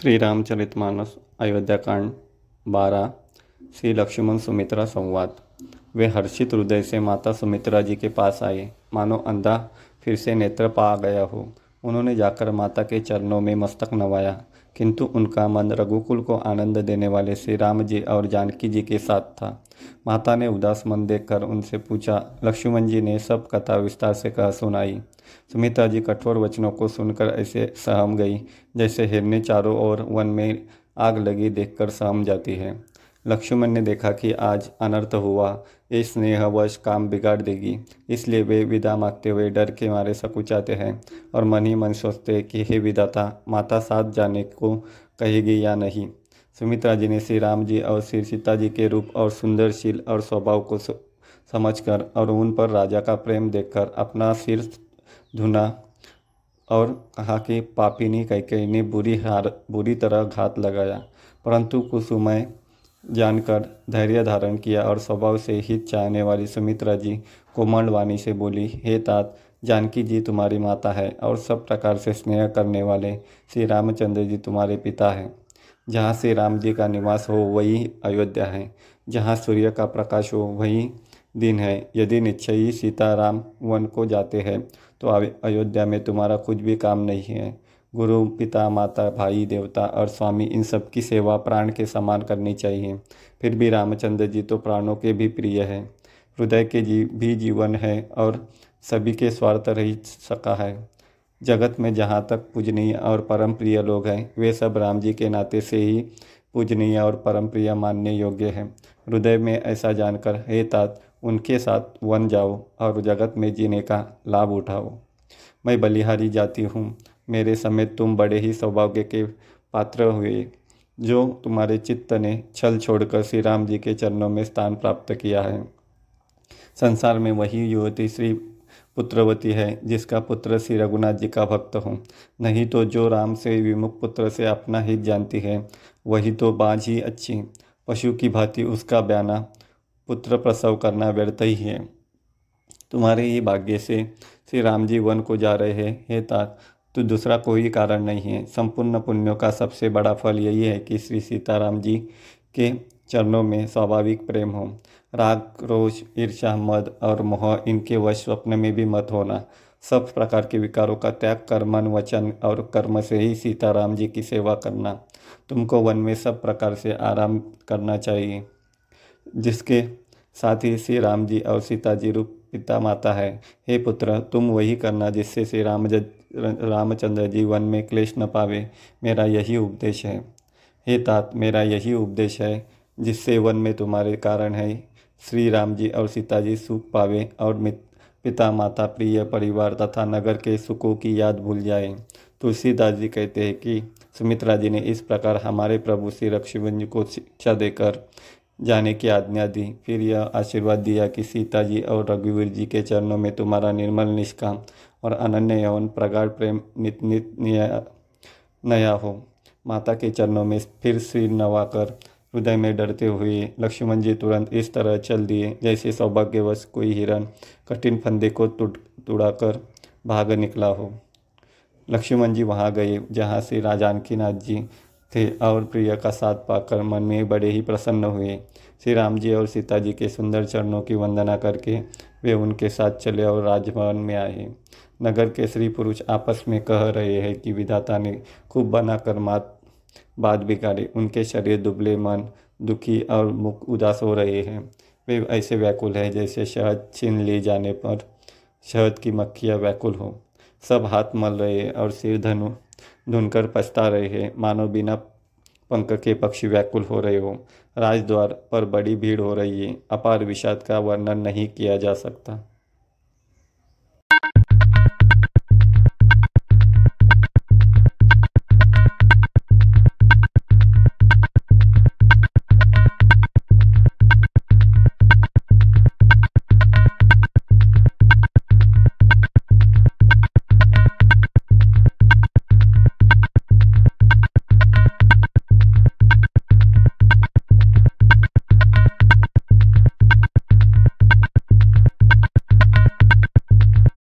श्री रामचरित मानस अयोध्याकांड बारह श्री लक्ष्मण सुमित्रा संवाद। वे हर्षित हृदय से माता सुमित्रा जी के पास आए। मानो अंधा, फिर से नेत्र पा गया हो। उन्होंने जाकर माता के चरणों में मस्तक नवाया। किंतु उनका मन रघुकुल को आनंद देने वाले श्री राम जी और जानकी जी के साथ था। माता ने उदास मन देखकर उनसे पूछा, लक्ष्मण जी ने सब कथा विस्तार से कह सुनाई। सुमिता जी कठोर वचनों को सुनकर ऐसे सहम गई, जैसे हिरने चारों ओर वन में आग लगी देखकर सहम जाती है। लक्ष्मण ने देखा कि आज अनर्थ हुआ। ये स्नेहवश काम बिगाड़ देगी। इसलिए वे विदा मांगते हुए डर के मारे सकुचाते हैं और मन ही मन सोचते हैं कि हे विदाता माता साथ जाने को कहेगी या नहीं? सुमित्रा जी ने श्री राम जी और श्री सीता जी के रूप और सुंदरशील और स्वभाव को समझकर और उन पर राजा का प्रेम देखकर अपना सिर धुना और कहा कि, पापिनी कैकई ने बुरी हार बुरी तरह घात लगाया। परंतु कुसुमय जानकर धैर्य धारण किया और स्वभाव से हित चाहने वाली सुमित्रा जी कोमल वाणी से बोली, हे तात, जानकी जी तुम्हारी माता है और सब प्रकार से स्नेह करने वाले श्री रामचंद्र जी तुम्हारे पिता हैं। जहाँ श्री राम जी का निवास हो, वही अयोध्या है। जहाँ सूर्य का प्रकाश हो, वही दिन है। यदि निश्चय सीताराम वन को जाते हैं तो अयोध्या में तुम्हारा कुछ भी काम नहीं है। गुरु, पिता, माता, भाई, देवता और स्वामी इन सब की सेवा प्राण के समान करनी चाहिए। फिर भी रामचंद्र जी तो प्राणों के भी प्रिय है। हृदय के जी, भी जीवन है और सभी के स्वार्थ रही सका है। जगत में जहाँ तक पूजनीय और परम प्रिय लोग हैं, वे सब राम जी के नाते से ही पूजनीय और परम प्रिय मानने योग्य हैं। हृदय में ऐसा जानकर, हे तात, उनके साथ वन जाओ और जगत में जीने का लाभ उठाओ। मैं बलिहारी जाती हूँ मेरे समेत तुम बड़े ही सौभाग्य के पात्र हुए, जो तुम्हारे चित्त ने छल छोड़कर श्री राम जी के चरणों में स्थान प्राप्त किया है। संसार में वही युवती श्री पुत्रवती है, जिसका पुत्र श्री रघुनाथ जी का भक्त हो। नहीं तो जो राम से विमुख पुत्र से अपना हित जानती है, वही तो बाज ही अच्छी। पशु की भांति उसका बयाना पुत्र प्रसव करना व्यर्थ ही है। तुम्हारे ही भाग्य से श्री राम जी वन को जा रहे हैं, हे तात तो दूसरा कोई कारण नहीं है। संपूर्ण पुण्यों का सबसे बड़ा फल यही है कि श्री सीताराम जी के चरणों में स्वाभाविक प्रेम हो। राग, रोष ईर्षा मद और मोह इनके वश स्वप्न में भी मत होना। सब प्रकार के विकारों का त्याग कर मन, वचन और कर्म से ही सीताराम जी की सेवा करना। तुमको वन में सब प्रकार से आराम करना चाहिए, जिसके साथ ही श्री राम जी और सीता जी रूप पिता माता है। हे पुत्र, तुम वही करना जिससे श्री राम रामचंद्र जी वन में क्लेश न पावे, मेरा यही उपदेश है। हे तात, मेरा यही उपदेश है, जिससे वन में तुम्हारे कारण है। श्री राम जी और सीता जी सुख पावे और पिता माता प्रिय परिवार तथा नगर के सुखों की याद भूल जाए। तुलसीदास जी कहते हैं कि सुमित्रा जी ने इस प्रकार हमारे प्रभु श्री लक्ष्मण को शिक्षा देकर जाने की आज्ञा दी। फिर यह आशीर्वाद दिया कि सीता जी और रघुवीर जी के चरणों में तुम्हारा निर्मल निष्काम और अनन्य यौन प्रगाढ़ प्रेम नित नित नया नया हो। माता के चरणों में फिर सिर नवाकर हृदय में डरते हुए लक्ष्मण जी तुरंत इस तरह चल दिए, जैसे सौभाग्यवश कोई हिरण कठिन फंदे को तुड़ाकर भाग निकला हो। लक्ष्मण जी वहाँ गए, जहाँ से राजानकी नाथ जी थे और प्रिया का साथ पाकर मन में बड़े ही प्रसन्न हुए। श्री राम जी और सीता जी के सुंदर चरणों की वंदना करके वे उनके साथ चले और राजभवन में आए। नगर के स्त्री पुरुष आपस में कह रहे हैं कि विधाता ने खूब बनाकर मात, बात बिगाड़ी। उनके शरीर दुबले, मन दुखी और मुख उदास हो रहे हैं। वे ऐसे व्याकुल हैं जैसे शहद छीन ले जाने पर शहद की मक्खियाँ व्याकुल हो। सब हाथ मल रहे और सिर धनु धुनकर पछता रहे हैं। मानो बिना पंख के पक्षी व्याकुल हो रहे हो। राजद्वार पर बड़ी भीड़ हो रही है। अपार विषाद का वर्णन नहीं किया जा सकता।